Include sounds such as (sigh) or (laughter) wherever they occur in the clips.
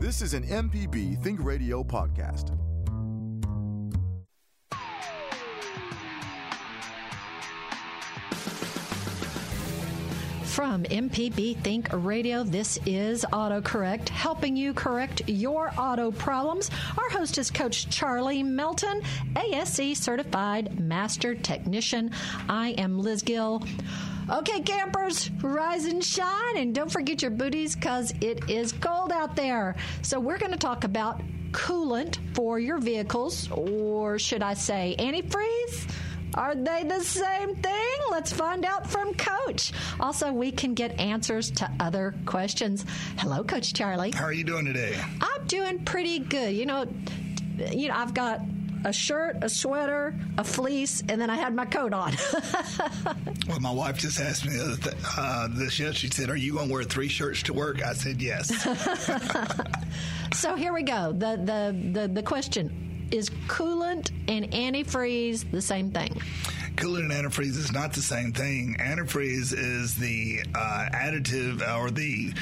This is an MPB Think Radio podcast. From MPB Think Radio, this is AutoCorrect, helping you correct your auto problems. Our host is Coach Charlie Melton, ASE certified master technician. I am Liz Gill. Okay, campers, rise and shine, and don't forget your booties because it is cold out there. So, we're going to talk about coolant for your vehicles, or should I say antifreeze? Are they the same thing? Let's find out from Coach. Also, we can get answers to other questions. Hello, Coach Charlie. How are you doing today? I'm doing pretty good. You know, you know, I've got a shirt, a sweater, a fleece, and then I had my coat on. (laughs) well, my wife just asked me th- uh, this year. She said, "Are you going to wear three shirts to work?" I said, "Yes." (laughs) (laughs) so here we go. The the the, the question is coolant and antifreeze the same thing? Coolant and antifreeze is not the same thing. Antifreeze is the uh, additive or the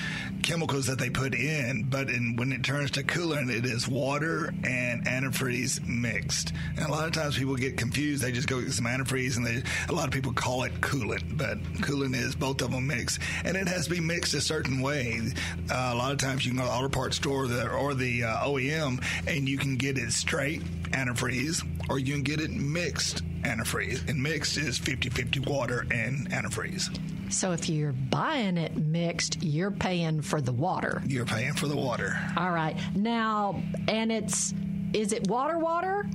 chemicals that they put in, but in, when it turns to coolant, it is water and antifreeze mixed. And a lot of times people get confused. They just go get some antifreeze, and they, a lot of people call it coolant, but coolant is both of them mixed, and it has to be mixed a certain way. Uh, a lot of times you can go to the auto parts store or the, or the uh, OEM, and you can get it straight antifreeze, or you can get it mixed antifreeze. And mixed is 50 50 water and antifreeze. So if you're buying it mixed, you're paying for the water. You're paying for the water. All right. Now, and it's, is it water water?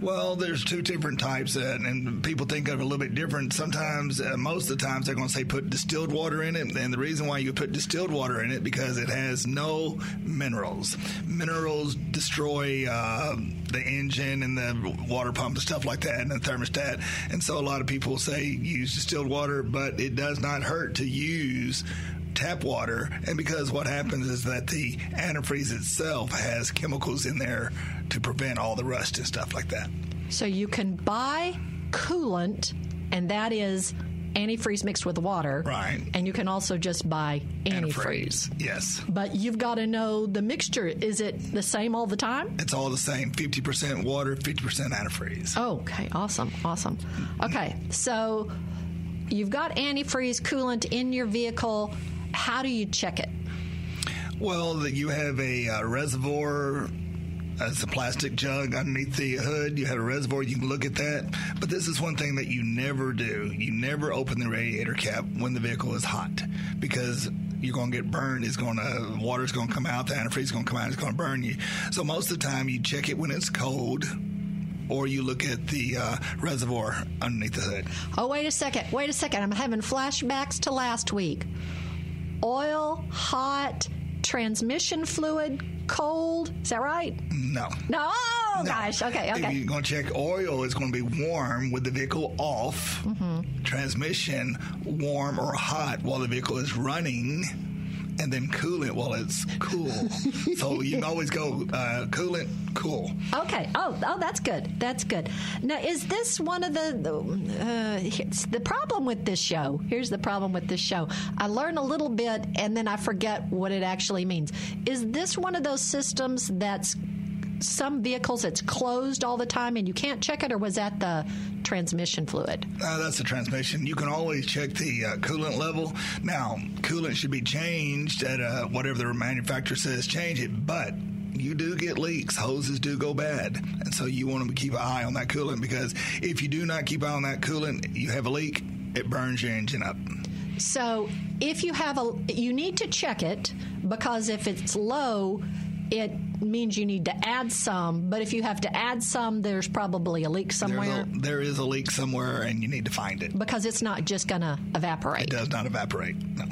Well, there's two different types, uh, and people think of it a little bit different. Sometimes, uh, most of the times, they're going to say put distilled water in it, and the reason why you put distilled water in it because it has no minerals. Minerals destroy uh, the engine and the water pump and stuff like that, and the thermostat. And so, a lot of people say use distilled water, but it does not hurt to use tap water. And because what happens is that the antifreeze itself has chemicals in there to prevent all the rust and stuff like that. So you can buy coolant, and that is antifreeze mixed with water. Right. And you can also just buy antifreeze. antifreeze. Yes. But you've got to know the mixture. Is it the same all the time? It's all the same 50% water, 50% antifreeze. okay. Awesome. Awesome. Okay. So you've got antifreeze coolant in your vehicle. How do you check it? Well, you have a uh, reservoir it's a plastic jug underneath the hood. You have a reservoir. You can look at that. But this is one thing that you never do. You never open the radiator cap when the vehicle is hot because you're going to get burned. It's going to water's going to come out. The antifreeze is going to come out. It's going to burn you. So most of the time, you check it when it's cold or you look at the uh, reservoir underneath the hood. Oh, wait a second. Wait a second. I'm having flashbacks to last week. Oil, hot, transmission fluid, cold. Is that right? No. No. Oh, no. gosh. Okay. Okay. If you're going to check oil, it's going to be warm with the vehicle off. Mm-hmm. Transmission warm or hot while the vehicle is running and then cool it while it's cool. (laughs) so you can always go uh, it cool. Okay. Oh, oh, that's good. That's good. Now, is this one of the uh, the problem with this show? Here's the problem with this show. I learn a little bit and then I forget what it actually means. Is this one of those systems that's some vehicles it's closed all the time and you can't check it, or was that the transmission fluid? Uh, that's the transmission. You can always check the uh, coolant level. Now, coolant should be changed at uh, whatever the manufacturer says change it, but you do get leaks. Hoses do go bad. And so you want to keep an eye on that coolant because if you do not keep an eye on that coolant, you have a leak, it burns your engine up. So if you have a, you need to check it because if it's low, it means you need to add some. But if you have to add some, there's probably a leak somewhere. A, there is a leak somewhere, and you need to find it because it's not just going to evaporate. It does not evaporate. No.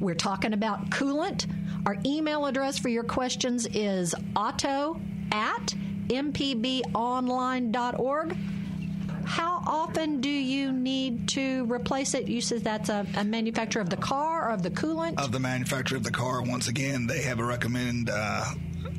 We're talking about coolant. Our email address for your questions is auto at mpbonline.org. How often do you need to replace it? You said that's a, a, manufacturer of the car or of the coolant? Of the manufacturer of the car. Once again, they have a recommend uh,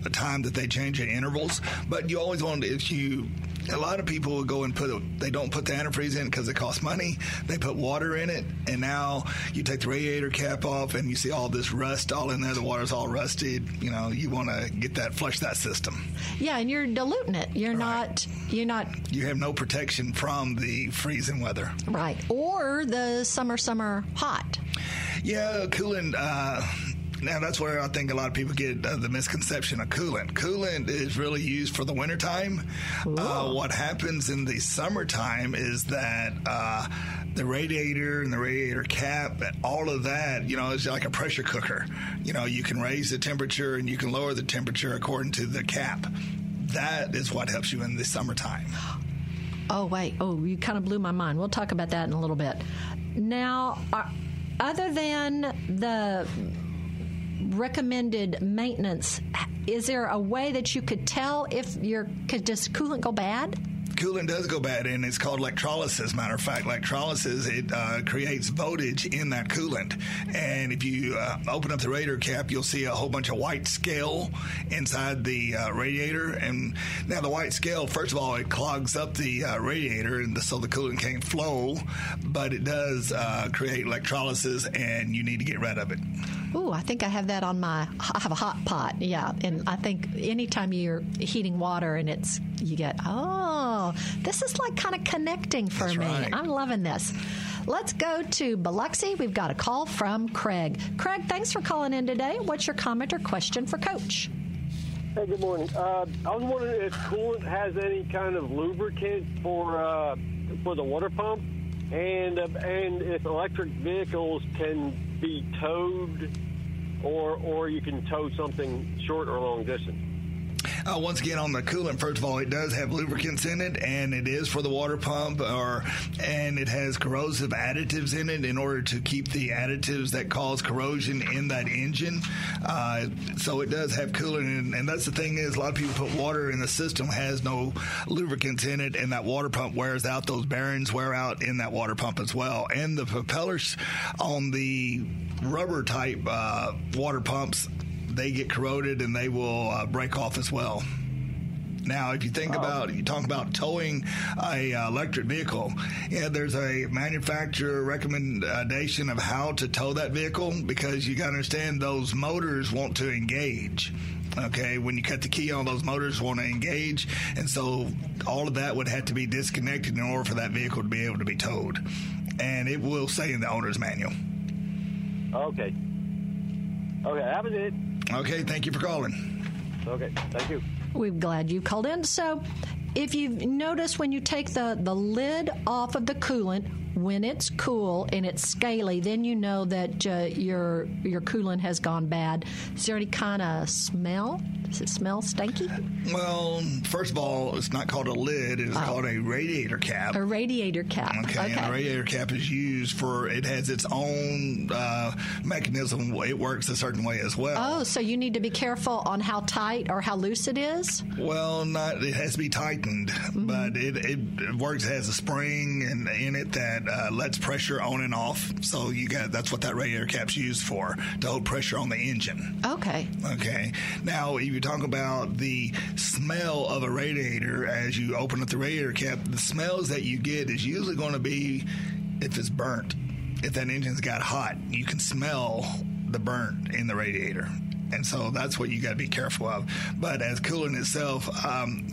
a time that they change at intervals. But you always want if you a lot of people will go and put a, they don't put the antifreeze in because it costs money. They put water in it, and now you take the radiator cap off, and you see all this rust all in there. The water's all rusted. You know, you want to get that flush that system. Yeah, and you're diluting it. You're right. not. You're not. You have no protection from the freezing weather. Right, or the summer summer hot. Yeah, cooling. Uh, now that's where I think a lot of people get uh, the misconception of coolant. Coolant is really used for the wintertime. Uh, what happens in the summertime is that uh, the radiator and the radiator cap, and all of that, you know, is like a pressure cooker. You know, you can raise the temperature and you can lower the temperature according to the cap. That is what helps you in the summertime. Oh wait! Oh, you kind of blew my mind. We'll talk about that in a little bit. Now, uh, other than the recommended maintenance, is there a way that you could tell if your just coolant go bad? coolant does go bad, and it's called electrolysis. Matter of fact, electrolysis it uh, creates voltage in that coolant, and if you uh, open up the radiator cap, you'll see a whole bunch of white scale inside the uh, radiator. And now the white scale, first of all, it clogs up the uh, radiator, and so the coolant can't flow. But it does uh, create electrolysis, and you need to get rid of it. Ooh, I think I have that on my. I have a hot pot, yeah, and I think anytime you're heating water and it's you get oh, this is like kind of connecting for That's me. Right. I'm loving this. Let's go to Biloxi. We've got a call from Craig. Craig, thanks for calling in today. What's your comment or question for Coach? Hey, good morning. Uh, I was wondering if coolant has any kind of lubricant for uh, for the water pump, and uh, and if electric vehicles can be towed, or or you can tow something short or long distance. Uh, once again, on the coolant, first of all, it does have lubricants in it, and it is for the water pump, or and it has corrosive additives in it in order to keep the additives that cause corrosion in that engine. Uh, so it does have coolant, and, and that's the thing is a lot of people put water in the system has no lubricants in it, and that water pump wears out. Those bearings wear out in that water pump as well, and the propellers on the rubber type uh, water pumps they get corroded and they will uh, break off as well. Now, if you think oh. about you talk about towing a uh, electric vehicle, yeah, there's a manufacturer recommendation of how to tow that vehicle because you got to understand those motors want to engage. Okay, when you cut the key on, those motors want to engage, and so all of that would have to be disconnected in order for that vehicle to be able to be towed. And it will say in the owner's manual. Okay. Okay, that was it. Okay, thank you for calling. Okay, thank you. We're glad you called in. So, if you've noticed when you take the, the lid off of the coolant, when it's cool and it's scaly, then you know that uh, your your coolant has gone bad. Is there any kind of smell? Does it smell stinky? Well, first of all, it's not called a lid. It's oh. called a radiator cap. A radiator cap. Okay, okay. and a radiator cap is used for, it has its own uh, mechanism. It works a certain way as well. Oh, so you need to be careful on how tight or how loose it is? Well, not, it has to be tightened, mm-hmm. but it, it works, it has a spring in, in it that uh, lets pressure on and off. So you got, that's what that radiator cap's used for, to hold pressure on the engine. Okay. Okay. Now, if you talk about the smell of a radiator as you open up the radiator cap, the smells that you get is usually going to be if it's burnt. If that engine's got hot, you can smell the burnt in the radiator. And so that's what you got to be careful of. But as coolant itself, um,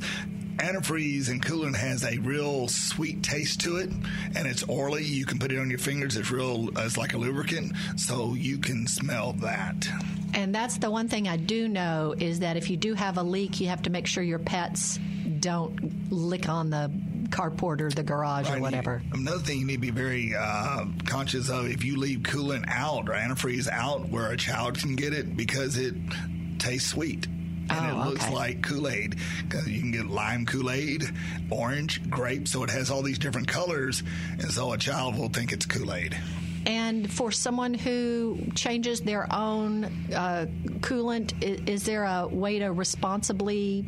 antifreeze and coolant has a real sweet taste to it, and it's oily. You can put it on your fingers. It's real. It's like a lubricant, so you can smell that. And that's the one thing I do know is that if you do have a leak, you have to make sure your pets don't lick on the carport or the garage right. or whatever. Another thing you need to be very uh, conscious of if you leave coolant out or antifreeze out where a child can get it because it tastes sweet and oh, it looks okay. like Kool Aid. You can get lime Kool Aid, orange, grape, so it has all these different colors, and so a child will think it's Kool Aid. And for someone who changes their own uh, coolant, is, is, there a way to responsibly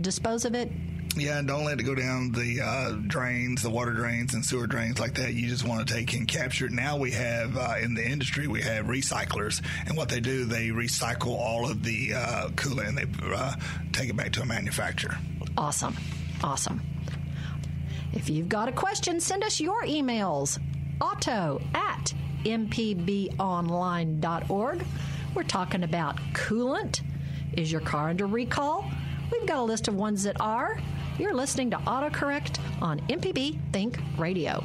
dispose of it? Yeah, and don't let it go down the uh, drains, the water drains and sewer drains like that. You just want to take and capture it. Now we have uh, in the industry we have recyclers, and what they do they recycle all of the uh, coolant and they uh, take it back to a manufacturer. Awesome, awesome. If you've got a question, send us your emails. Auto at mpbonline.org. We're talking about coolant. Is your car under recall? We've got a list of ones that are. You're listening to AutoCorrect on MPB Think Radio.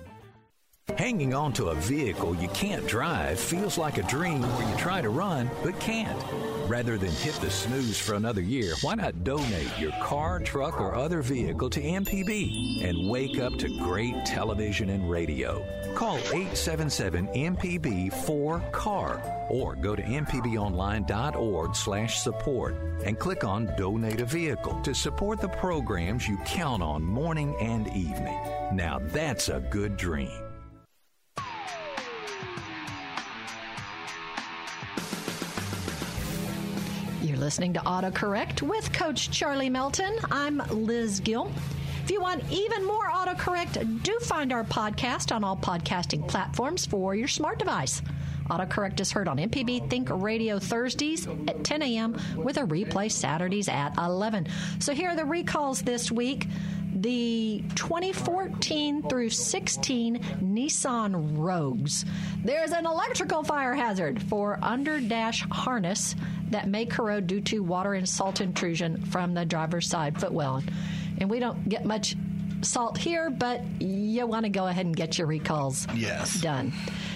Hanging on to a vehicle you can't drive feels like a dream where you try to run but can't. Rather than hit the snooze for another year, why not donate your car, truck, or other vehicle to MPB and wake up to great television and radio? Call 877 MPB 4 CAR or go to mpbonline.org slash support and click on Donate a Vehicle to support the programs you count on morning and evening. Now that's a good dream. Listening to AutoCorrect with Coach Charlie Melton. I'm Liz Gill. If you want even more AutoCorrect, do find our podcast on all podcasting platforms for your smart device. AutoCorrect is heard on MPB Think Radio Thursdays at 10 a.m. with a replay Saturdays at 11. So here are the recalls this week. The 2014 through 16 Nissan Rogues. There's an electrical fire hazard for under dash harness that may corrode due to water and salt intrusion from the driver's side footwell. And we don't get much salt here, but you want to go ahead and get your recalls Yes. done.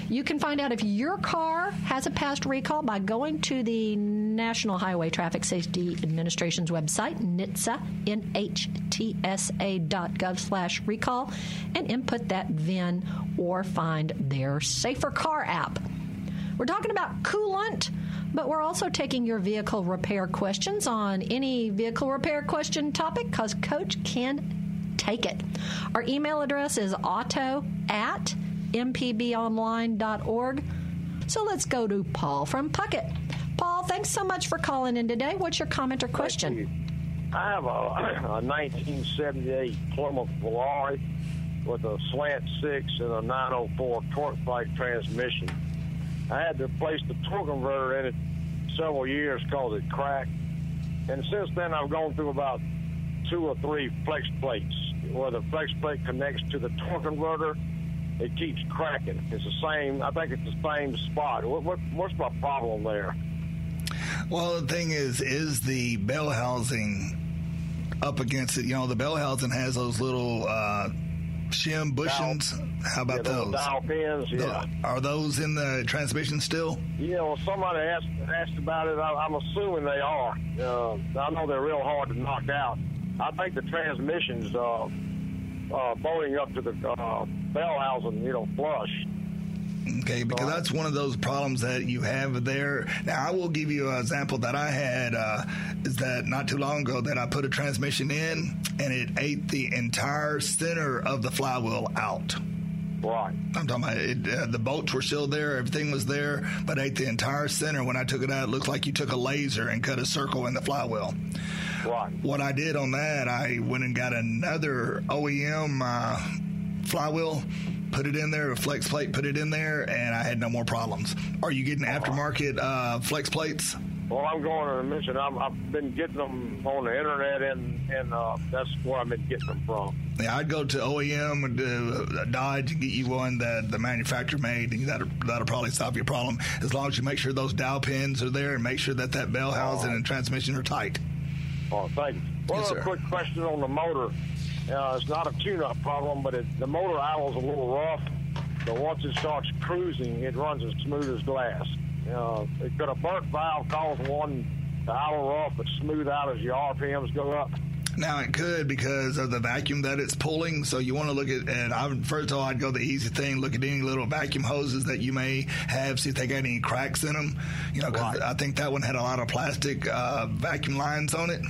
You can find out if your car has a past recall by going to the National Highway Traffic Safety Administration's website, NHTSA, nhtsa.gov slash recall, and input that VIN or find their Safer Car app. We're talking about coolant, but we're also taking your vehicle repair questions on any vehicle repair question topic because Coach can take it. Our email address is auto at mpbonline.org. So let's go to Paul from Puckett. Paul, thanks so much for calling in today. What's your comment or question? I have a, a 1978 Plymouth Volare with a slant six and a 904 TorqueFlite transmission. I had to replace the torque converter in it several years because it cracked. And since then, I've gone through about two or three flex plates where the flex plate connects to the torque converter. It keeps cracking. It's the same. I think it's the same spot. What, what what's my problem there? Well, the thing is, is the bell housing up against it? You know, the bell housing has those little uh, shim bushings. How about yeah, those? dowel pins. The- Are those in the transmission still? You know, somebody asked asked about it. I, I'm assuming they are. Uh, I know they're real hard to knock out. I think the transmission's uh, uh, bolting up to the uh, bell housing, you know, flush. Okay, because that's one of those problems that you have there. Now, I will give you an example that I had. Uh, is that not too long ago that I put a transmission in and it ate the entire center of the flywheel out. Right. I'm talking about it, uh, the bolts were still there, everything was there, but ate the entire center. When I took it out, it looked like you took a laser and cut a circle in the flywheel. Right. What I did on that, I went and got another OEM uh, flywheel, put it in there, a flex plate, put it in there, and I had no more problems. Are you getting aftermarket uh, flex plates? Well, I'm going to mention I'm, I've been getting them on the internet, and and uh, that's where I've been getting them from. Yeah, I'd go to OEM and uh, Dodge and get you one that the manufacturer made, and that'll, that'll probably solve your problem as long as you make sure those dowel pins are there and make sure that that bell housing and transmission are tight. Oh, thank you. One Yes, other quick question on the motor. Uh, it's not a tune-up problem, but it, the motor idle's a little rough. But once it starts cruising, it runs as smooth as glass. Uh, it could a burnt valve cause one to idle rough but smooth out as your RPMs go up? Now it could because of the vacuum that it's pulling. So you want to look at, and I would, first of all, I'd go the easy thing. Look at any little vacuum hoses that you may have, see if they got any cracks in them. You know, 'cause Right. I think that one had a lot of plastic uh, vacuum lines on it.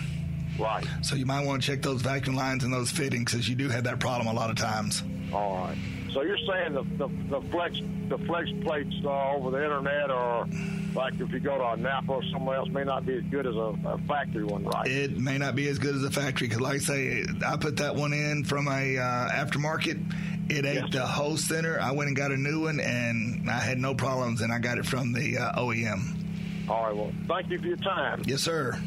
Right. So you might want to check those vacuum lines and those fittings because you do have that problem a lot of times. All right. So you're saying the the, the flex the flex plates uh, over the internet, or like if you go to a Napa or somewhere else, may not be as good as a, a factory one, right? It may not be as good as a factory because, like I say, I put that one in from a uh, aftermarket. It ate Yes. the whole center. I went and got a new one, and I had no problems. And I got it from the uh, OEM. All right. Well, thank you for your time. Yes, sir.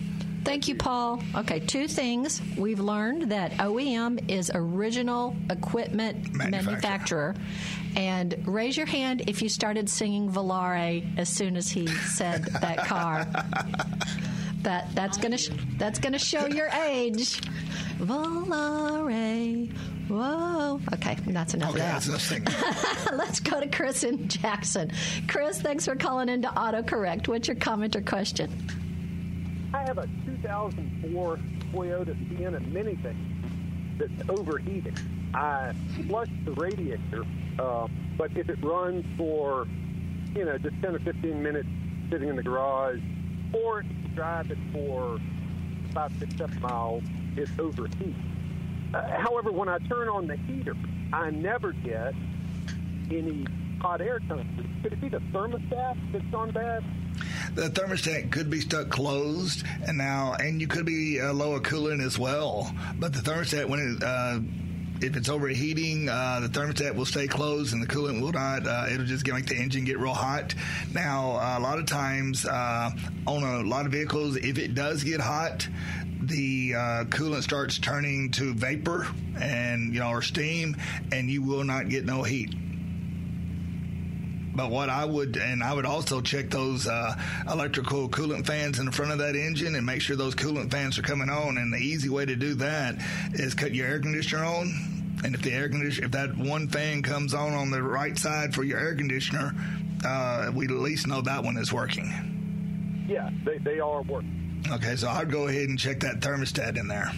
Thank you, Paul. Okay, two things. We've learned that OEM is original equipment Manufacturer. manufacturer. And raise your hand if you started singing Volare as soon as he said that car. (laughs) that that's gonna sh- that's gonna show your age. Volare. Whoa. Okay, that's enough Okay, of that's that. enough. (laughs) Let's go to Chris in Jackson. Chris, thanks for calling into AutoCorrect. What's your comment or question? Have a 2004 Toyota Sienna minivan that's overheating. I flush the radiator, uh, but if it runs for, you know, just 10 or 15 minutes sitting in the garage, or drive it for five, six, seven miles, it overheats. Uh, however, when I turn on the heater, I never get any hot air coming. Could it be the thermostat that's gone bad? the thermostat could be stuck closed, and now, and you could be uh, low a coolant as well. But the thermostat, when it uh, if it's overheating, uh, the thermostat will stay closed and the coolant will not. Uh, it'll just get, make the engine get real hot. Now, uh, a lot of times uh, on a lot of vehicles, if it does get hot, the uh, coolant starts turning to vapor and you know or steam, and you will not get no heat. But what I would, and I would also check those uh, electrical coolant fans in the front of that engine and make sure those coolant fans are coming on. And the easy way to do that is cut your air conditioner on. And if the air conditioner, if that one fan comes on on the right side for your air conditioner, uh, we at least know that one is working. Yeah, they, they are working. Okay, so I'd go ahead and check that thermostat in there.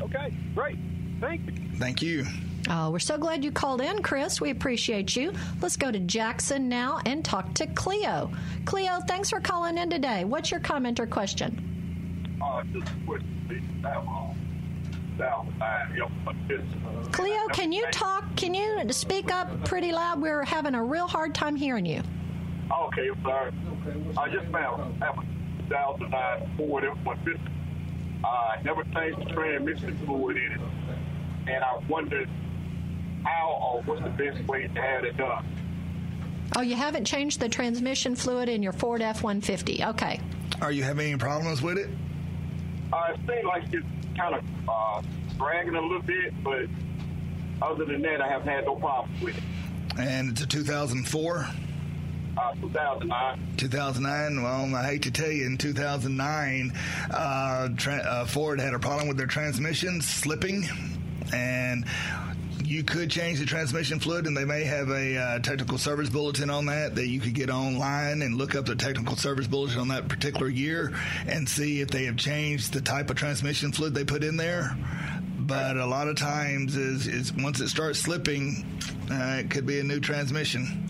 Okay, great. Thank you. Thank you. Oh, we're so glad you called in, Chris. We appreciate you. Let's go to Jackson now and talk to Cleo. Cleo, thanks for calling in today. What's your comment or question? Uh, just with the down, down the line, yep, but it's, uh, Cleo, can you talk? Can you speak up pretty loud? We're having a real hard time hearing you. Okay, I'm sorry. I just found a 2009 Ford F-150. I never changed the transmission fluid in it, and I wondered how or what's the best way to have it done. Oh, you haven't changed the transmission fluid in your Ford F 150. Okay. Are you having any problems with it? Uh, it seems like it's kind of uh, dragging a little bit, but other than that, I haven't had no problems with it. And it's a 2004. Uh, 2009. 2009. Well, I hate to tell you, in 2009, uh, tra- uh, Ford had a problem with their transmission slipping, and you could change the transmission fluid, and they may have a uh, technical service bulletin on that that you could get online and look up the technical service bulletin on that particular year and see if they have changed the type of transmission fluid they put in there. But a lot of times, is is once it starts slipping, uh, it could be a new transmission.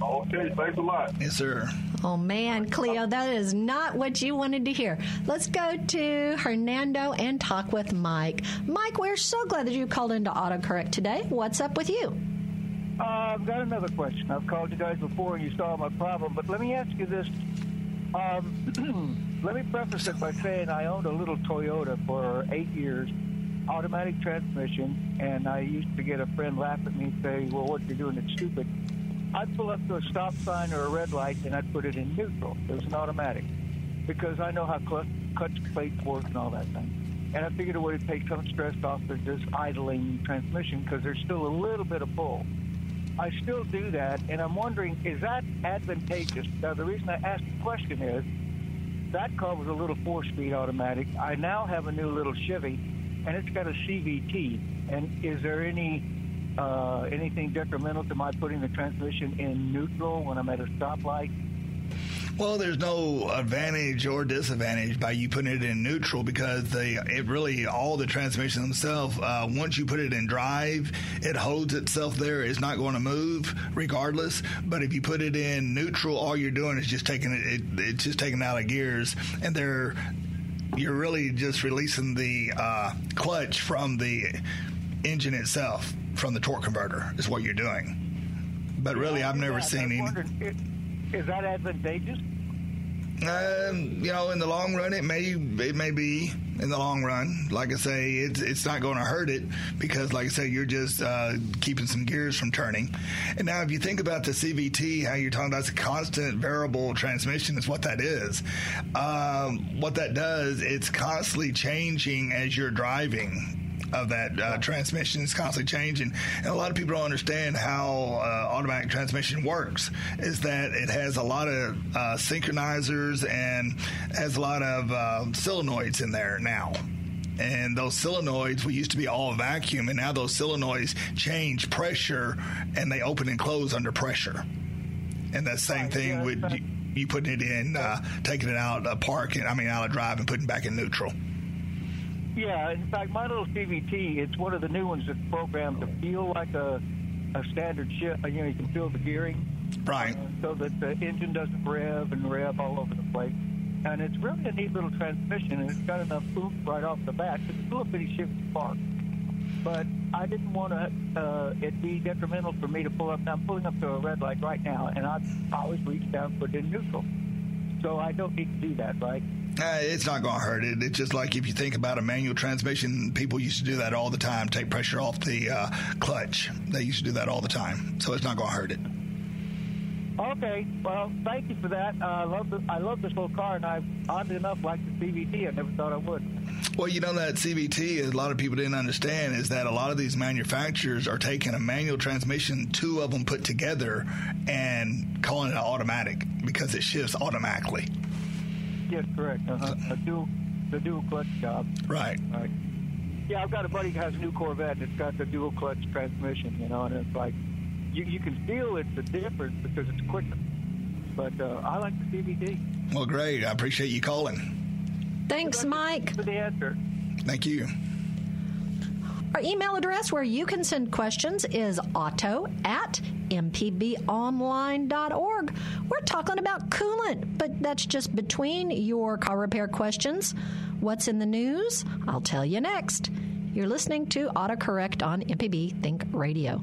Okay, thanks a lot. Yes, sir. Oh man, Cleo, that is not what you wanted to hear. Let's go to Hernando and talk with Mike. Mike, we're so glad that you called into AutoCorrect today. What's up with you? Uh, I've got another question. I've called you guys before and you saw my problem, but let me ask you this. Um, (clears throat) let me preface it by saying I owned a little Toyota for eight years, automatic transmission, and I used to get a friend laugh at me and say, well, what you're doing is stupid. I'd pull up to a stop sign or a red light and I'd put it in neutral. It was an automatic because I know how clutch, clutch plates work and all that thing. And I figured it would take some stress off of this idling transmission because there's still a little bit of pull. I still do that, and I'm wondering, is that advantageous? Now, the reason I asked the question is that car was a little four-speed automatic. I now have a new little Chevy, and it's got a CVT. And is there any uh, anything detrimental to my putting the transmission in neutral when I'm at a stoplight? Well, there's no advantage or disadvantage by you putting it in neutral because it really all the transmission themselves. Uh, once you put it in drive, it holds itself there. It's not going to move regardless. But if you put it in neutral, all you're doing is just taking it. it it's just taking out of gears, and they're you're really just releasing the uh, clutch from the engine itself, from the torque converter, is what you're doing. But really, I've never seen any. Is that advantageous? Um, you know, in the long run, it may it may be in the long run. Like I say, it's it's not going to hurt it because, like I say, you're just uh, keeping some gears from turning. And now, if you think about the CVT, how you're talking about it's a constant variable transmission, is what that is. Um, what that does, it's constantly changing as you're driving of that uh, transmission is constantly changing. And a lot of people don't understand how uh, automatic transmission works. Is that it has a lot of uh, synchronizers and has a lot of uh, solenoids in there now. And those solenoids, we used to be all vacuum, and now those solenoids change pressure and they open and close under pressure. And that same thing with you, you putting it in, uh, taking it out of park, and I mean out of drive, and putting back in neutral. Yeah, in fact, my little CVT, it's one of the new ones that's programmed to feel like a, a standard ship. You know, you can feel the gearing. Right. Uh, so that the engine doesn't rev and rev all over the place. And it's really a neat little transmission, and it's got enough oomph right off the bat. It's a little bitty shifty spark. But I didn't want to uh, it be detrimental for me to pull up. Now, I'm pulling up to a red light right now, and I always reach down and put it in neutral. So I don't need to do that, right? Uh, it's not going to hurt it. It's just like if you think about a manual transmission, people used to do that all the time, take pressure off the uh, clutch. They used to do that all the time. So it's not going to hurt it. Okay, well, thank you for that. Uh, I love the, I love this little car, and I oddly enough like the CVT. I never thought I would. Well, you know that CVT, a lot of people didn't understand, is that a lot of these manufacturers are taking a manual transmission, two of them put together, and calling it automatic because it shifts automatically. Yes, correct. Uh-huh. A dual, the dual clutch job. Right. Right. Yeah, I've got a buddy who has a new Corvette, and it's got the dual clutch transmission. You know, and it's like you, you can feel it's a difference because it's quicker. But uh, I like the CVT. Well, great. I appreciate you calling. Thanks, Mike. For the answer. Thank you. Our email address where you can send questions is auto at mpbonline.org. We're talking about coolant, but that's just between your car repair questions. What's in the news? I'll tell you next. You're listening to AutoCorrect on MPB Think Radio.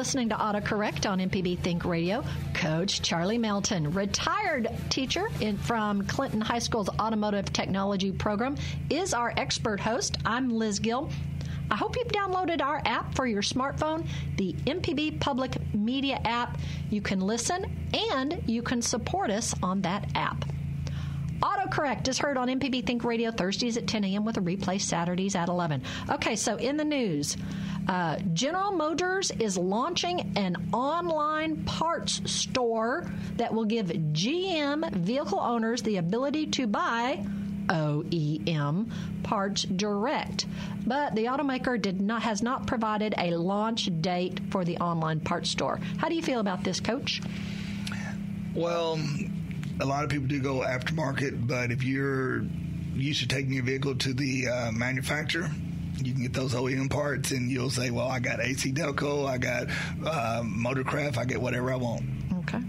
Listening to AutoCorrect on MPB Think Radio. Coach Charlie Melton, retired teacher in, from Clinton High School's Automotive Technology program, is our expert host. I'm Liz Gill. I hope you've downloaded our app for your smartphone, the MPB Public Media app. You can listen and you can support us on that app. AutoCorrect is heard on MPB Think Radio Thursdays at 10 a.m. with a replay Saturdays at 11. Okay, so in the news, uh, General Motors is launching an online parts store that will give GM vehicle owners the ability to buy OEM parts direct. But the automaker did not has not provided a launch date for the online parts store. How do you feel about this, Coach? Well, a lot of people do go aftermarket, but if you're used to taking your vehicle to the uh, manufacturer, you can get those OEM parts, and you'll say, "Well, I got AC Delco, I got uh, Motorcraft, I get whatever I want." Okay.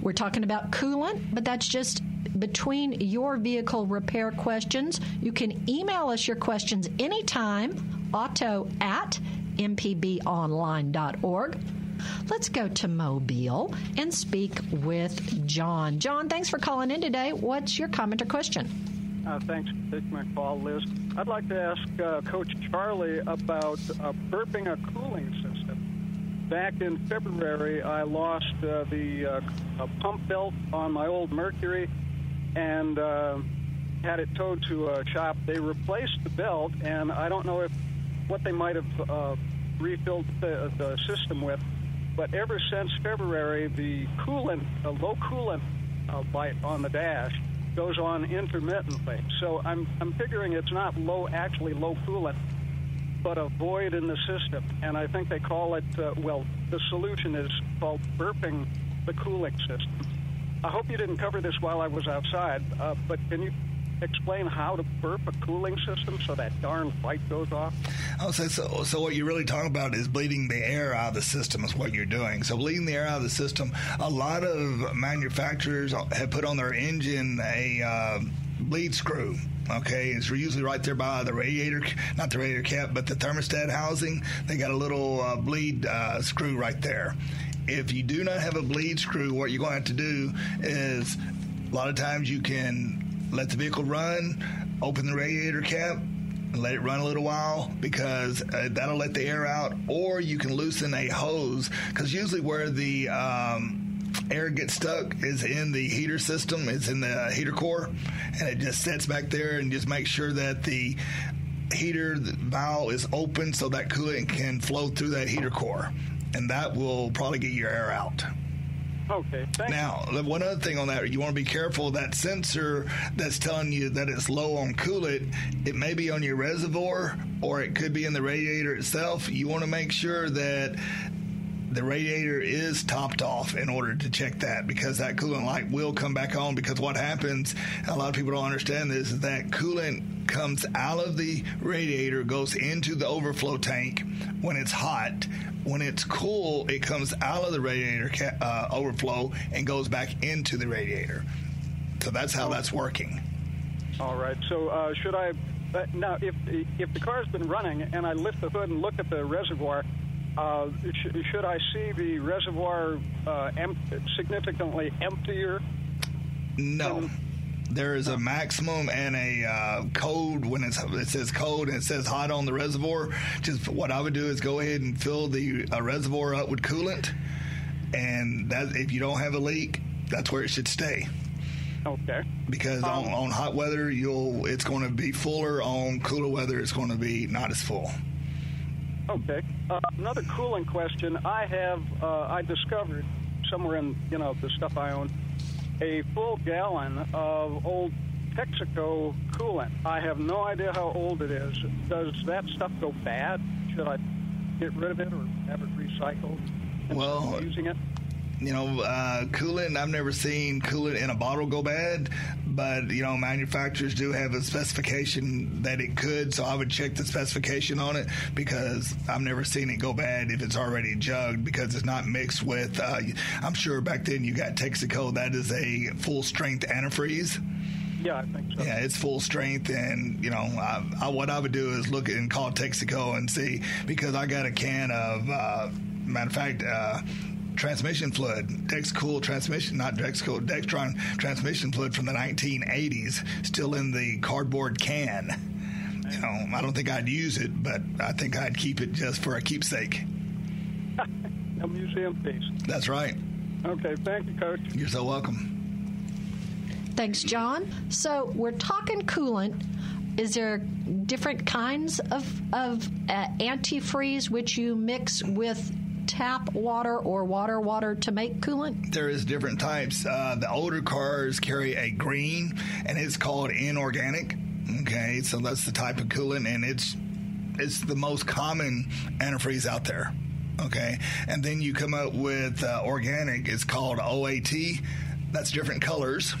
We're talking about coolant, but that's just between your vehicle repair questions. You can email us your questions anytime, auto at mpbonline.org. Let's go to Mobile and speak with John. John, thanks for calling in today. What's your comment or question? Uh, thanks for taking my call, Liz. I'd like to ask uh, Coach Charlie about uh, burping a cooling system. Back in February, I lost uh, the uh, pump belt on my old Mercury and uh, had it towed to a shop. They replaced the belt, and I don't know if what they might have refilled the, the system with but ever since February, the coolant, the low coolant uh, light on the dash goes on intermittently. So I'm, I'm figuring it's not low, actually low coolant, but a void in the system. And I think they call it, uh, well, the solution is called burping the cooling system. I hope you didn't cover this while I was outside, uh, but can you explain how to burp a cooling system so that darn light goes off? Oh, so, so, so what you're really talking about is bleeding the air out of the system is what you're doing. So bleeding the air out of the system, a lot of manufacturers have put on their engine a uh, bleed screw. Okay, it's usually right there by the radiator, not the radiator cap, but the thermostat housing. They got a little uh, bleed uh, screw right there. If you do not have a bleed screw, what you're going to have to do is a lot of times you can let the vehicle run, open the radiator cap, and let it run a little while because uh, that'll let the air out. Or you can loosen a hose because usually where the um, air gets stuck is in the heater system, it's in the heater core, and it just sits back there and just make sure that the heater valve is open so that coolant can flow through that heater core, and that will probably get your air out. Okay. now, one other thing on that, you want to be careful. That sensor that's telling you that it's low on coolant, it may be on your reservoir or it could be in the radiator itself. You want to make sure that the radiator is topped off in order to check that because that coolant light will come back on because what happens a lot of people don't understand this is that coolant comes out of the radiator goes into the overflow tank when it's hot when it's cool, it comes out of the radiator uh, overflow and goes back into the radiator. So that's how that's working. All right. So uh, should I uh, now if if the car's been running and I lift the hood and look at the reservoir, uh, sh- should I see the reservoir uh, em- significantly emptier? No there is a maximum and a uh, code when it says code and it says hot on the reservoir. Just what I would do is go ahead and fill the uh, reservoir up with coolant, and that if you don't have a leak, that's where it should stay. Okay. Because um, on, on, hot weather, you'll it's going to be fuller. On cooler weather, it's going to be not as full. Okay. Uh, another cooling question. I have uh, I discovered somewhere in you know the stuff I own a full gallon of old Texaco coolant. I have no idea how old it is. Does that stuff go bad? Should I get rid of it or have it recycled? Well, using it. You know, uh, coolant. I've never seen coolant in a bottle go bad, but you know, manufacturers do have a specification that it could. So I would check the specification on it because I've never seen it go bad if it's already jugged because it's not mixed with. Uh, I'm sure back then you got Texaco. That is a full strength antifreeze. Yeah, I think so. Yeah, it's full strength, and you know, I, I, what I would do is look and call Texaco and see because I got a can of, uh, matter of fact, uh, transmission fluid, Dexcool transmission, not Dexcool, Dextron transmission fluid from the 1980s, still in the cardboard can. You know, I don't think I'd use it, but I think I'd keep it just for a keepsake. (laughs) a museum piece. That's right. Okay, thank you, Coach. You're so welcome. Thanks, John. So we're talking coolant. Is there different kinds of, of uh, antifreeze which you mix with tap water or water water to make coolant? There is different types. Uh, the older cars carry a green, and it's called inorganic. Okay, so that's the type of coolant, and it's it's the most common antifreeze out there. Okay, and then you come up with uh, organic. It's called OAT. That's different colors.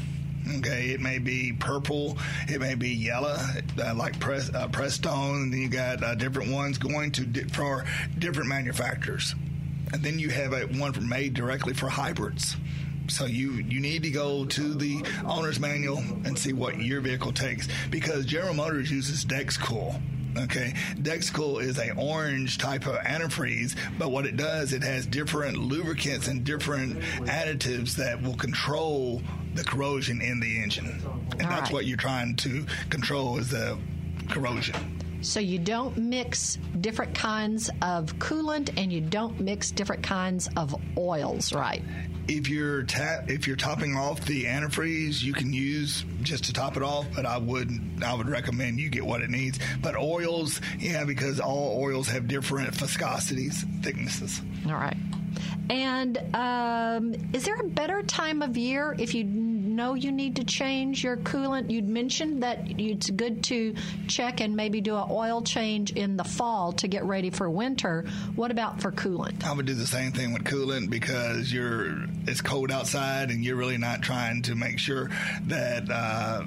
Okay, it may be purple, it may be yellow, uh, like Press, uh, Prestone. And then you got uh, different ones going to di- for different manufacturers, and then you have a one made directly for hybrids. So you you need to go to the owner's manual and see what your vehicle takes because General Motors uses Dexcool. Okay, Dexcool is a orange type of antifreeze, but what it does, it has different lubricants and different additives that will control the corrosion in the engine, and All that's right. what you're trying to control is the corrosion. So you don't mix different kinds of coolant and you don't mix different kinds of oils, right? If you're tap, if you're topping off the antifreeze, you can use just to top it off. But I would I would recommend you get what it needs. But oils, yeah, because all oils have different viscosities, thicknesses. All right. And um, is there a better time of year if you know you need to change your coolant? You'd mentioned that it's good to check and maybe do an oil change in the fall to get ready for winter. What about for coolant? I would do the same thing with coolant because you're it's cold outside and you're really not trying to make sure that. Uh,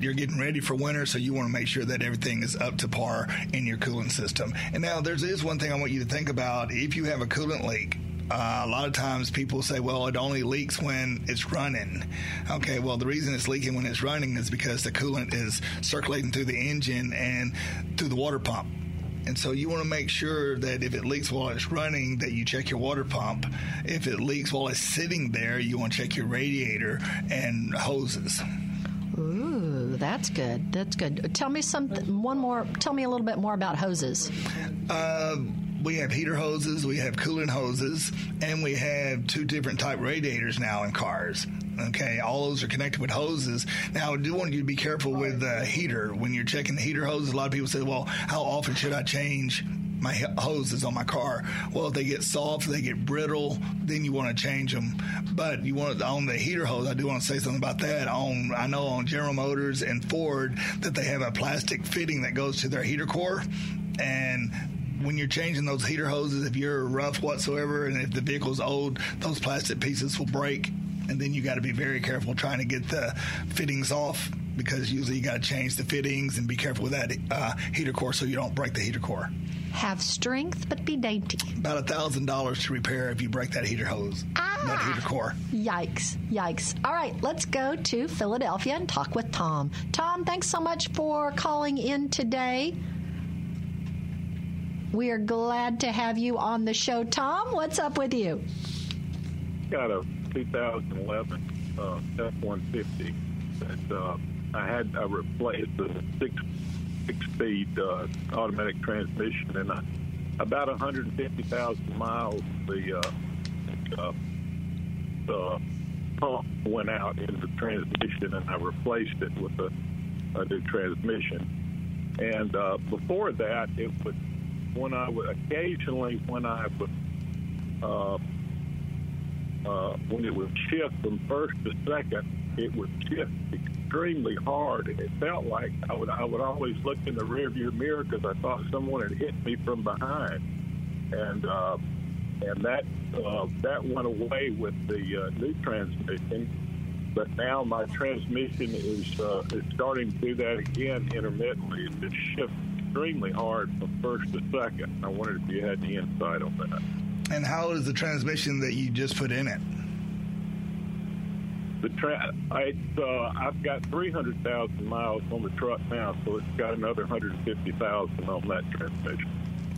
you're getting ready for winter, so you want to make sure that everything is up to par in your coolant system. And now there's is one thing I want you to think about. If you have a coolant leak, uh, a lot of times people say, well, it only leaks when it's running. Okay, well, the reason it's leaking when it's running is because the coolant is circulating through the engine and through the water pump. And so you want to make sure that if it leaks while it's running, that you check your water pump. If it leaks while it's sitting there, you want to check your radiator and hoses. Ooh, that's good. That's good. Tell me some One more. Tell me a little bit more about hoses. Uh, we have heater hoses, we have coolant hoses, and we have two different type radiators now in cars. Okay, all those are connected with hoses. Now, I do want you to be careful with the heater when you're checking the heater hoses. A lot of people say, "Well, how often should I change?" My hoses on my car. Well, if they get soft, they get brittle, then you want to change them. But you want on the heater hose. I do want to say something about that. On I know on General Motors and Ford that they have a plastic fitting that goes to their heater core, and when you're changing those heater hoses, if you're rough whatsoever, and if the vehicle's old, those plastic pieces will break, and then you got to be very careful trying to get the fittings off because usually you got to change the fittings and be careful with that uh, heater core so you don't break the heater core. Have strength, but be dainty. About a thousand dollars to repair if you break that heater hose, that heater core. Yikes. Yikes. All right, let's go to Philadelphia and talk with Tom. Tom, thanks so much for calling in today. We are glad to have you on the show. Tom, what's up with you? got a 2011 uh, F-150 that uh, I had I replaced the six six speed uh, automatic transmission and I, about 150,000 miles the uh, uh, the pump went out in the transmission and I replaced it with a, a new transmission and uh, before that it would when I would occasionally when I would uh, uh, when it would shift from first to second, it would shift extremely hard, and it felt like I would I would always look in the rearview mirror because I thought someone had hit me from behind, and uh, and that uh, that went away with the uh, new transmission. But now my transmission is uh, is starting to do that again intermittently. It just shifts extremely hard from first to second. I wondered if you had any insight on that. And how is the transmission that you just put in it? The tra- it's, uh, I've got 300,000 miles on the truck now, so it's got another 150,000 on that transmission.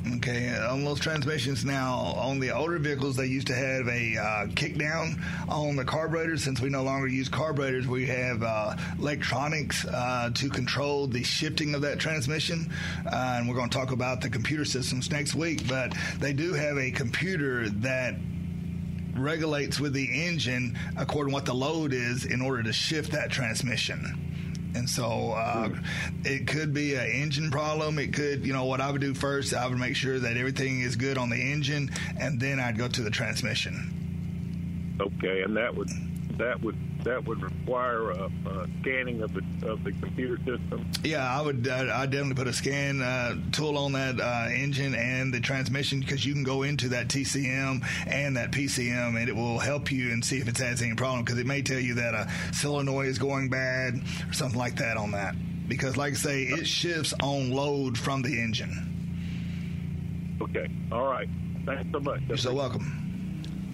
Okay, on those transmissions now, on the older vehicles, they used to have a uh, kick down on the carburetor. Since we no longer use carburetors, we have uh, electronics uh, to control the shifting of that transmission. Uh, and we're going to talk about the computer systems next week, but they do have a computer that regulates with the engine according to what the load is in order to shift that transmission. And so uh, it could be an engine problem. It could, you know, what I would do first, I would make sure that everything is good on the engine, and then I'd go to the transmission. Okay, and that would that would that would require a, a scanning of the of the computer system. Yeah, I would. I definitely put a scan uh, tool on that uh, engine and the transmission because you can go into that TCM and that PCM, and it will help you and see if it has any problem because it may tell you that a solenoid is going bad or something like that on that. Because, like I say, it shifts on load from the engine. Okay. All right. Thanks so much. You're so welcome.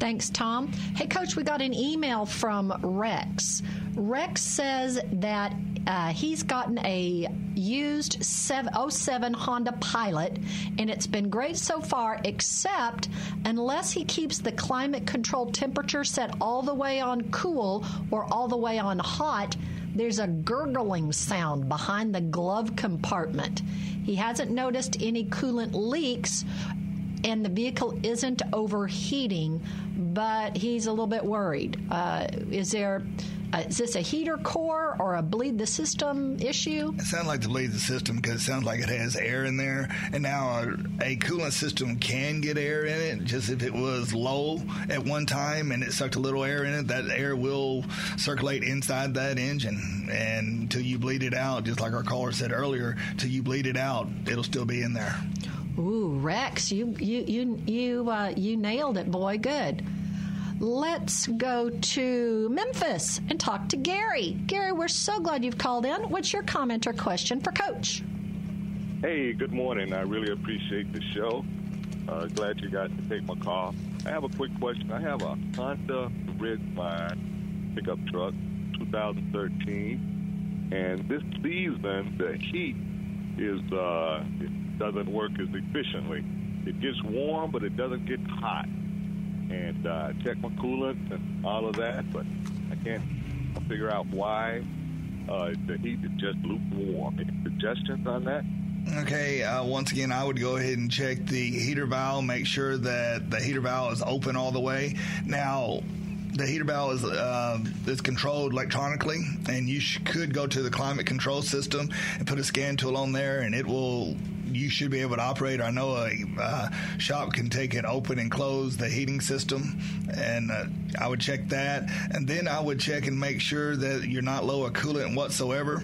Thanks, Tom. Hey, Coach, we got an email from Rex. Rex says that uh, he's gotten a used 07 Honda Pilot, and it's been great so far, except unless he keeps the climate control temperature set all the way on cool or all the way on hot, there's a gurgling sound behind the glove compartment. He hasn't noticed any coolant leaks and the vehicle isn't overheating, but he's a little bit worried. Uh, is there uh, is this a heater core or a bleed the system issue? It sounds like the bleed the system because it sounds like it has air in there. And now a, a, coolant system can get air in it. Just if it was low at one time and it sucked a little air in it, that air will circulate inside that engine. And until you bleed it out, just like our caller said earlier, till you bleed it out, it'll still be in there. Ooh, Rex, you you you you uh, you nailed it, boy. Good. Let's go to Memphis and talk to Gary. Gary, we're so glad you've called in. What's your comment or question for Coach? Hey, good morning. I really appreciate the show. Uh, glad you got to take my call. I have a quick question. I have a Honda Ridgeline pickup truck, 2013, and this season the heat is uh, doesn't work as efficiently. It gets warm, but it doesn't get hot and uh, check my coolant and all of that, but I can't figure out why uh, the heat is just lukewarm. Any suggestions on that? Okay, uh, once again, I would go ahead and check the heater valve, make sure that the heater valve is open all the way. Now, the heater valve is uh, is controlled electronically, and you sh- could go to the climate control system and put a scan tool on there, and it will you should be able to operate. I know a uh, shop can take and open and close the heating system, and uh, I would check that, and then I would check and make sure that you're not low of coolant whatsoever.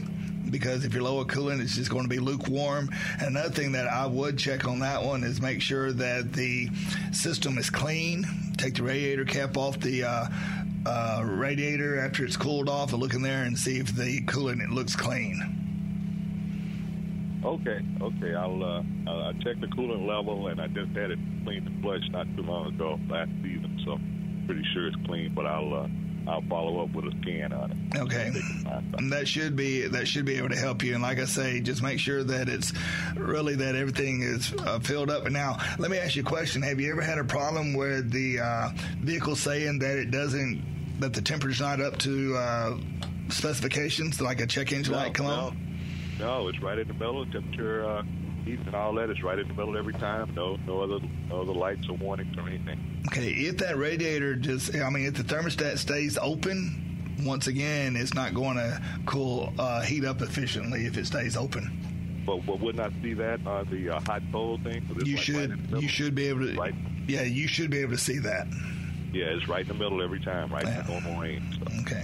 Because if you're low of coolant, it's just going to be lukewarm. And another thing that I would check on that one is make sure that the system is clean. Take the radiator cap off the uh, uh, radiator after it's cooled off and look in there and see if the coolant it looks clean. Okay, okay. I'll uh, I'll check the coolant level, and I just had it cleaned and flushed not too long ago, last season. So pretty sure it's clean, but I'll uh, I'll follow up with a scan on it. Okay, and that should be that should be able to help you. And like I say, just make sure that it's really that everything is uh, filled up. And now, let me ask you a question: Have you ever had a problem where the uh, vehicle saying that it doesn't that the temperature's not up to uh, specifications, like a check engine no, light come no. on? No, it's right in the middle. Temperature, uh, heat, and all that is right in the middle every time. No, no other, no other lights or warnings or anything. Okay, if that radiator just, I mean, if the thermostat stays open, once again, it's not going to cool, uh, heat up efficiently if it stays open. But, but wouldn't I see that on the uh, hot pole thing? You like should, right you should be able to. Right. Yeah, you should be able to see that. Yeah, it's right in the middle every time, right yeah. in the normal range. So. Okay.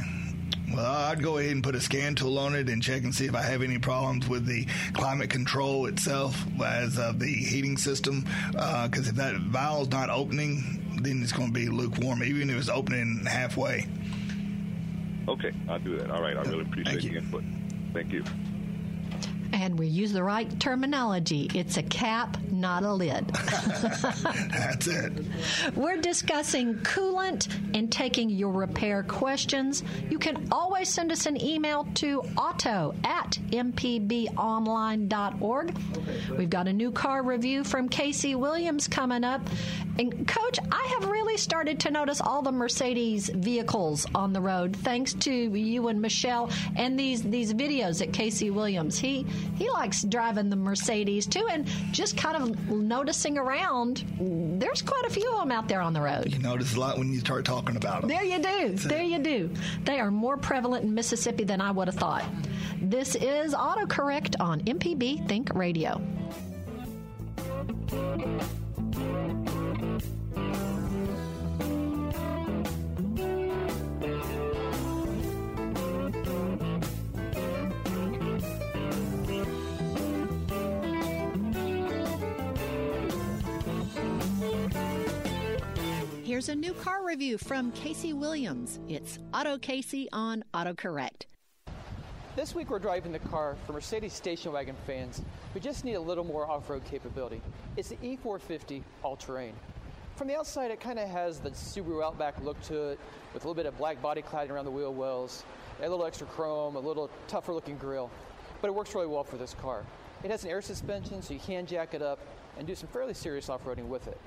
Well, I'd go ahead and put a scan tool on it and check and see if I have any problems with the climate control itself as of the heating system. Because uh, if that valve's not opening, then it's going to be lukewarm, even if it's opening halfway. Okay, I'll do that. All right, I really appreciate the input. Thank you. And we use the right terminology. It's a cap, not a lid. (laughs) That's it. We're discussing coolant and taking your repair questions. You can always send us an email to auto at mpbonline.org. We've got a new car review from Casey Williams coming up. And, Coach, I have really started to notice all the Mercedes vehicles on the road thanks to you and Michelle and these, these videos at Casey Williams. He, he likes driving the Mercedes too, and just kind of noticing around, there's quite a few of them out there on the road. You notice a lot when you start talking about them. There you do. There you do. They are more prevalent in Mississippi than I would have thought. This is AutoCorrect on MPB Think Radio. Here's a new car review from Casey Williams. It's Auto Casey on AutoCorrect. This week we're driving the car for Mercedes station wagon fans who just need a little more off-road capability. It's the E450 all-terrain. From the outside it kind of has the Subaru Outback look to it with a little bit of black body cladding around the wheel wells, a little extra chrome, a little tougher looking grille. But it works really well for this car. It has an air suspension so you can jack it up and do some fairly serious off-roading with it.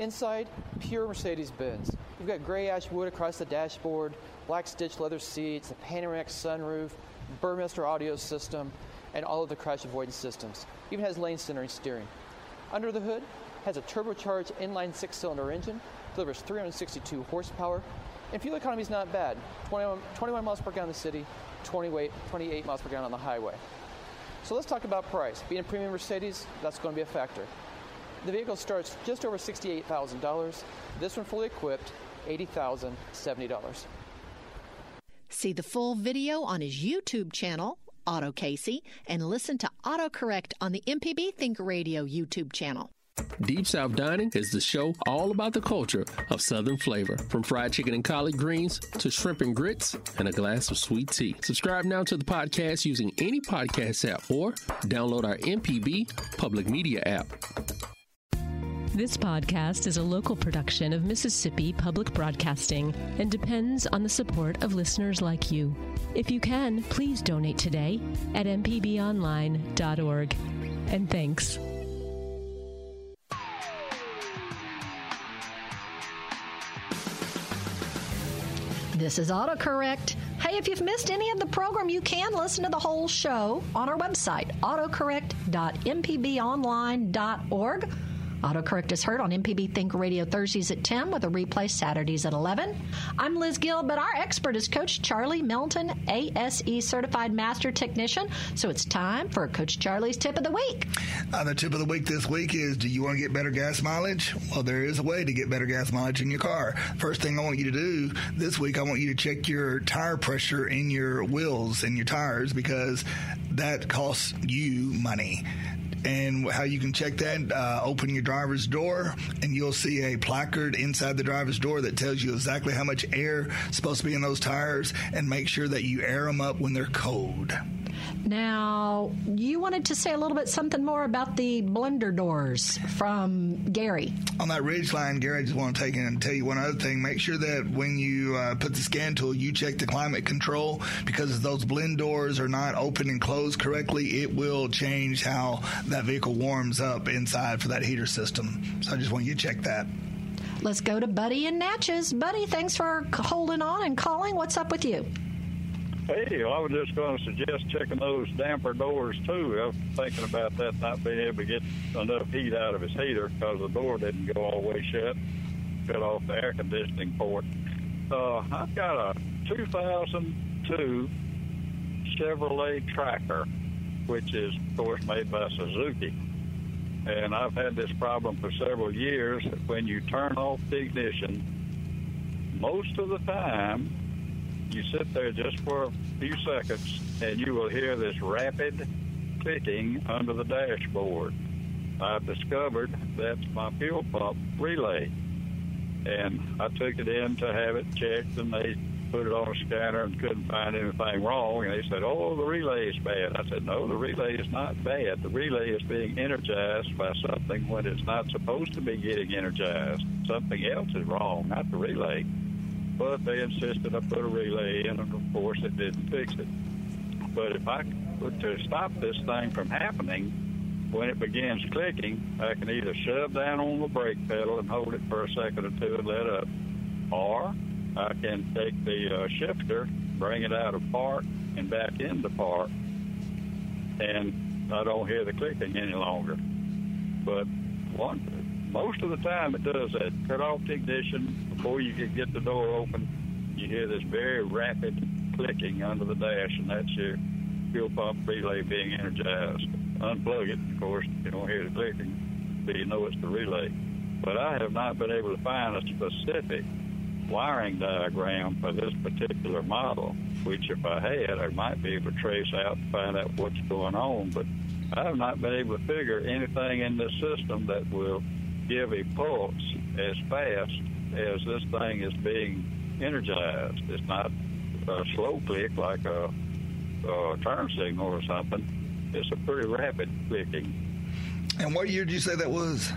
Inside, pure Mercedes-Benz. We've got gray ash wood across the dashboard, black stitched leather seats, a panoramic sunroof, Burmester audio system, and all of the crash avoidance systems. Even has lane centering steering. Under the hood, has a turbocharged inline six-cylinder engine, delivers 362 horsepower, and fuel economy is not bad. 21, 21 miles per gallon in the city, 28, 28 miles per gallon on the highway. So let's talk about price. Being a premium Mercedes, that's going to be a factor. The vehicle starts just over $68,000. This one fully equipped, $80,070. See the full video on his YouTube channel, Auto Casey, and listen to AutoCorrect on the MPB Think Radio YouTube channel. Deep South Dining is the show all about the culture of Southern flavor, from fried chicken and collard greens to shrimp and grits and a glass of sweet tea. Subscribe now to the podcast using any podcast app or download our MPB public media app. This podcast is a local production of Mississippi Public Broadcasting and depends on the support of listeners like you. If you can, please donate today at mpbonline.org. And thanks. This is AutoCorrect. Hey, if you've missed any of the program, you can listen to the whole show on our website, autocorrect.mpbonline.org. AutoCorrect is heard on MPB Think Radio Thursdays at 10 with a replay Saturdays at 11. I'm Liz Gill, but our expert is Coach Charlie Melton, ASE Certified Master Technician. So it's time for Coach Charlie's Tip of the Week. Uh, the tip of the week this week is do you want to get better gas mileage? Well, there is a way to get better gas mileage in your car. First thing I want you to do this week, I want you to check your tire pressure in your wheels and your tires because that costs you money and how you can check that uh, open your driver's door and you'll see a placard inside the driver's door that tells you exactly how much air is supposed to be in those tires and make sure that you air them up when they're cold now, you wanted to say a little bit something more about the blender doors from Gary. On that Ridgeline, Gary, I just want to take in and tell you one other thing. Make sure that when you uh, put the scan tool, you check the climate control because if those blend doors are not open and closed correctly, it will change how that vehicle warms up inside for that heater system. So I just want you to check that. Let's go to Buddy and Natchez. Buddy, thanks for holding on and calling. What's up with you? Hey, well, I was just going to suggest checking those damper doors too. I was thinking about that not being able to get enough heat out of his heater because the door didn't go all the way shut. Cut off the air conditioning port. Uh, I've got a 2002 Chevrolet Tracker, which is, of course, made by Suzuki. And I've had this problem for several years. When you turn off the ignition, most of the time you sit there just for a few seconds and you will hear this rapid clicking under the dashboard. I've discovered that's my fuel pump relay. And I took it in to have it checked, and they put it on a scanner and couldn't find anything wrong. And they said, "Oh, the relay is bad." I said, "No, the relay is not bad. The relay is being energized by something when it's not supposed to be getting energized. Something else is wrong, not the relay." But they insisted I put a relay in, and of course, it didn't fix it. But if I to stop this thing from happening, when it begins clicking, I can either shove down on the brake pedal and hold it for a second or two and let up, or I can take the uh, shifter, bring it out of park and back into park, and I don't hear the clicking any longer. But one, most of the time it does that. Cut off the ignition before you can get the door open. You hear this very rapid clicking under the dash, and that's your fuel pump relay being energized. Unplug it, of course, you don't hear the clicking, so you know it's the relay. But I have not been able to find a specific wiring diagram for this particular model, which if I had, I might be able to trace out and find out what's going on. But I have not been able to figure anything in this system that will give a pulse as fast as this thing is being energized. It's not a slow click like a uh, turn signal or something. It's a pretty rapid clicking. And what year did you say that was?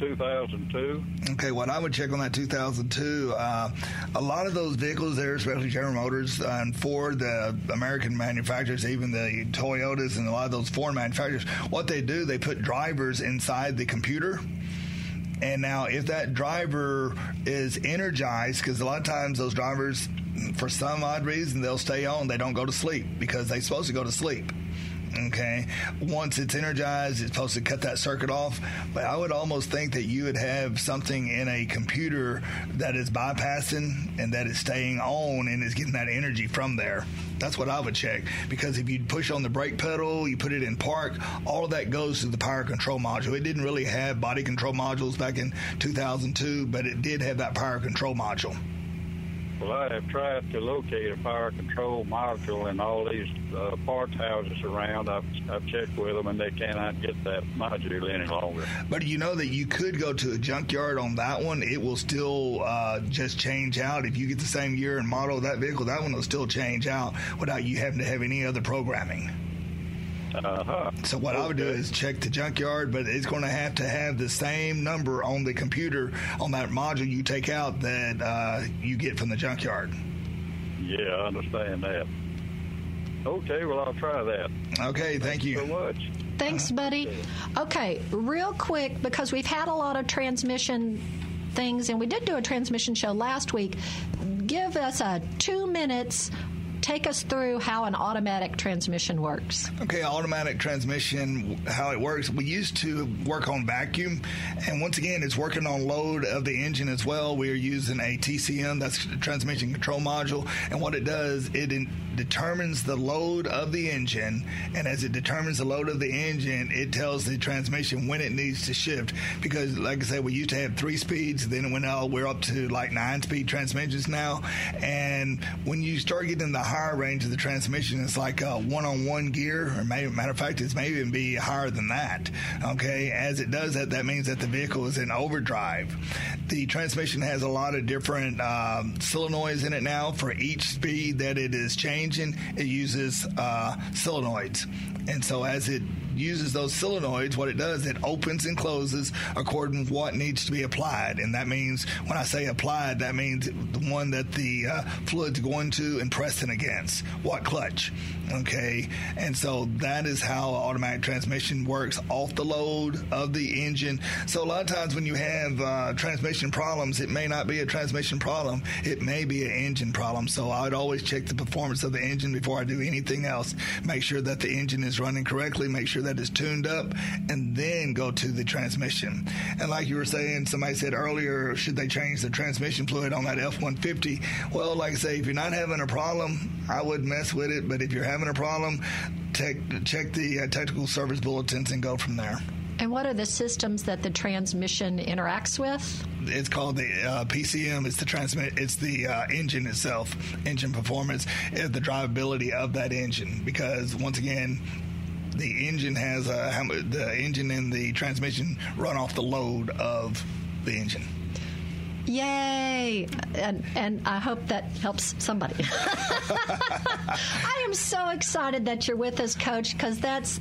2002. Okay, what I would check on that 2002, uh, a lot of those vehicles there, especially General Motors and Ford, the American manufacturers, even the Toyotas and a lot of those foreign manufacturers, what they do, they put drivers inside the computer. And now, if that driver is energized, because a lot of times those drivers for some odd reason, they'll stay on. They don't go to sleep because they're supposed to go to sleep. Okay. Once it's energized, it's supposed to cut that circuit off. But I would almost think that you would have something in a computer that is bypassing and that is staying on and is getting that energy from there. That's what I would check because if you push on the brake pedal, you put it in park, all of that goes to the power control module. It didn't really have body control modules back in 2002, but it did have that power control module. Well, I have tried to locate a fire control module in all these uh, parts houses around. I've, I've checked with them, and they cannot get that module any longer. But you know that you could go to a junkyard on that one. It will still uh, just change out. If you get the same year and model of that vehicle, that one will still change out without you having to have any other programming. Uh-huh. So what okay. I would do is check the junkyard, but it's going to have to have the same number on the computer on that module you take out that uh, you get from the junkyard. Yeah, I understand that. Okay, well I'll try that. Okay, thank Thanks you so much. Thanks, buddy. Okay, real quick because we've had a lot of transmission things, and we did do a transmission show last week. Give us a two minutes take us through how an automatic transmission works. Okay, automatic transmission, how it works. We used to work on vacuum, and once again, it's working on load of the engine as well. We are using a TCM, that's the transmission control module, and what it does, it in, determines the load of the engine, and as it determines the load of the engine, it tells the transmission when it needs to shift. Because, like I said, we used to have three speeds, then it went out, we're up to like nine speed transmissions now, and when you start getting the higher range of the transmission. It's like a one-on-one gear, or maybe, matter of fact, it's maybe even be higher than that. Okay, as it does that, that means that the vehicle is in overdrive. The transmission has a lot of different um, solenoids in it now. For each speed that it is changing, it uses uh, solenoids, and so as it uses those solenoids, what it does, it opens and closes according to what needs to be applied. And that means, when I say applied, that means the one that the uh, fluid's going to and pressing against. What clutch? Okay. And so that is how automatic transmission works off the load of the engine. So a lot of times when you have uh, transmission problems, it may not be a transmission problem, it may be an engine problem. So I would always check the performance of the engine before I do anything else. Make sure that the engine is running correctly, make sure that is tuned up, and then go to the transmission. And like you were saying, somebody said earlier, should they change the transmission fluid on that F 150? Well, like I say, if you're not having a problem, I would mess with it. But if you're having a problem, check, check the uh, technical service bulletins and go from there. And what are the systems that the transmission interacts with? It's called the uh, PCM. It's the transmit. It's the uh, engine itself, engine performance, is the drivability of that engine. Because once again, the engine has a, how, the engine and the transmission run off the load of the engine. Yay! And and I hope that helps somebody. (laughs) I am so excited that you're with us, Coach, because that's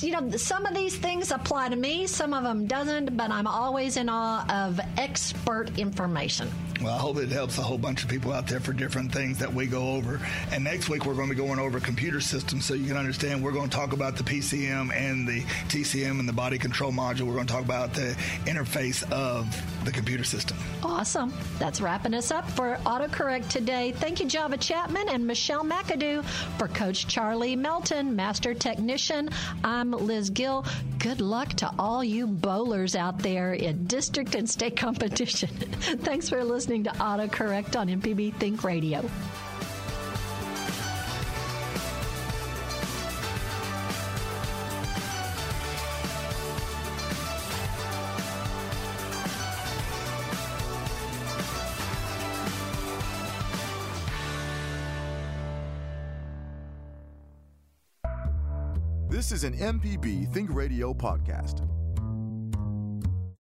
you know some of these things apply to me some of them doesn't but i'm always in awe of expert information well, I hope it helps a whole bunch of people out there for different things that we go over. And next week, we're going to be going over computer systems so you can understand. We're going to talk about the PCM and the TCM and the body control module. We're going to talk about the interface of the computer system. Awesome. That's wrapping us up for AutoCorrect today. Thank you, Java Chapman and Michelle McAdoo. For Coach Charlie Melton, Master Technician, I'm Liz Gill. Good luck to all you bowlers out there in district and state (laughs) competition. Thanks for listening listening to AutoCorrect on MPB Think Radio. This is an MPB Think Radio podcast.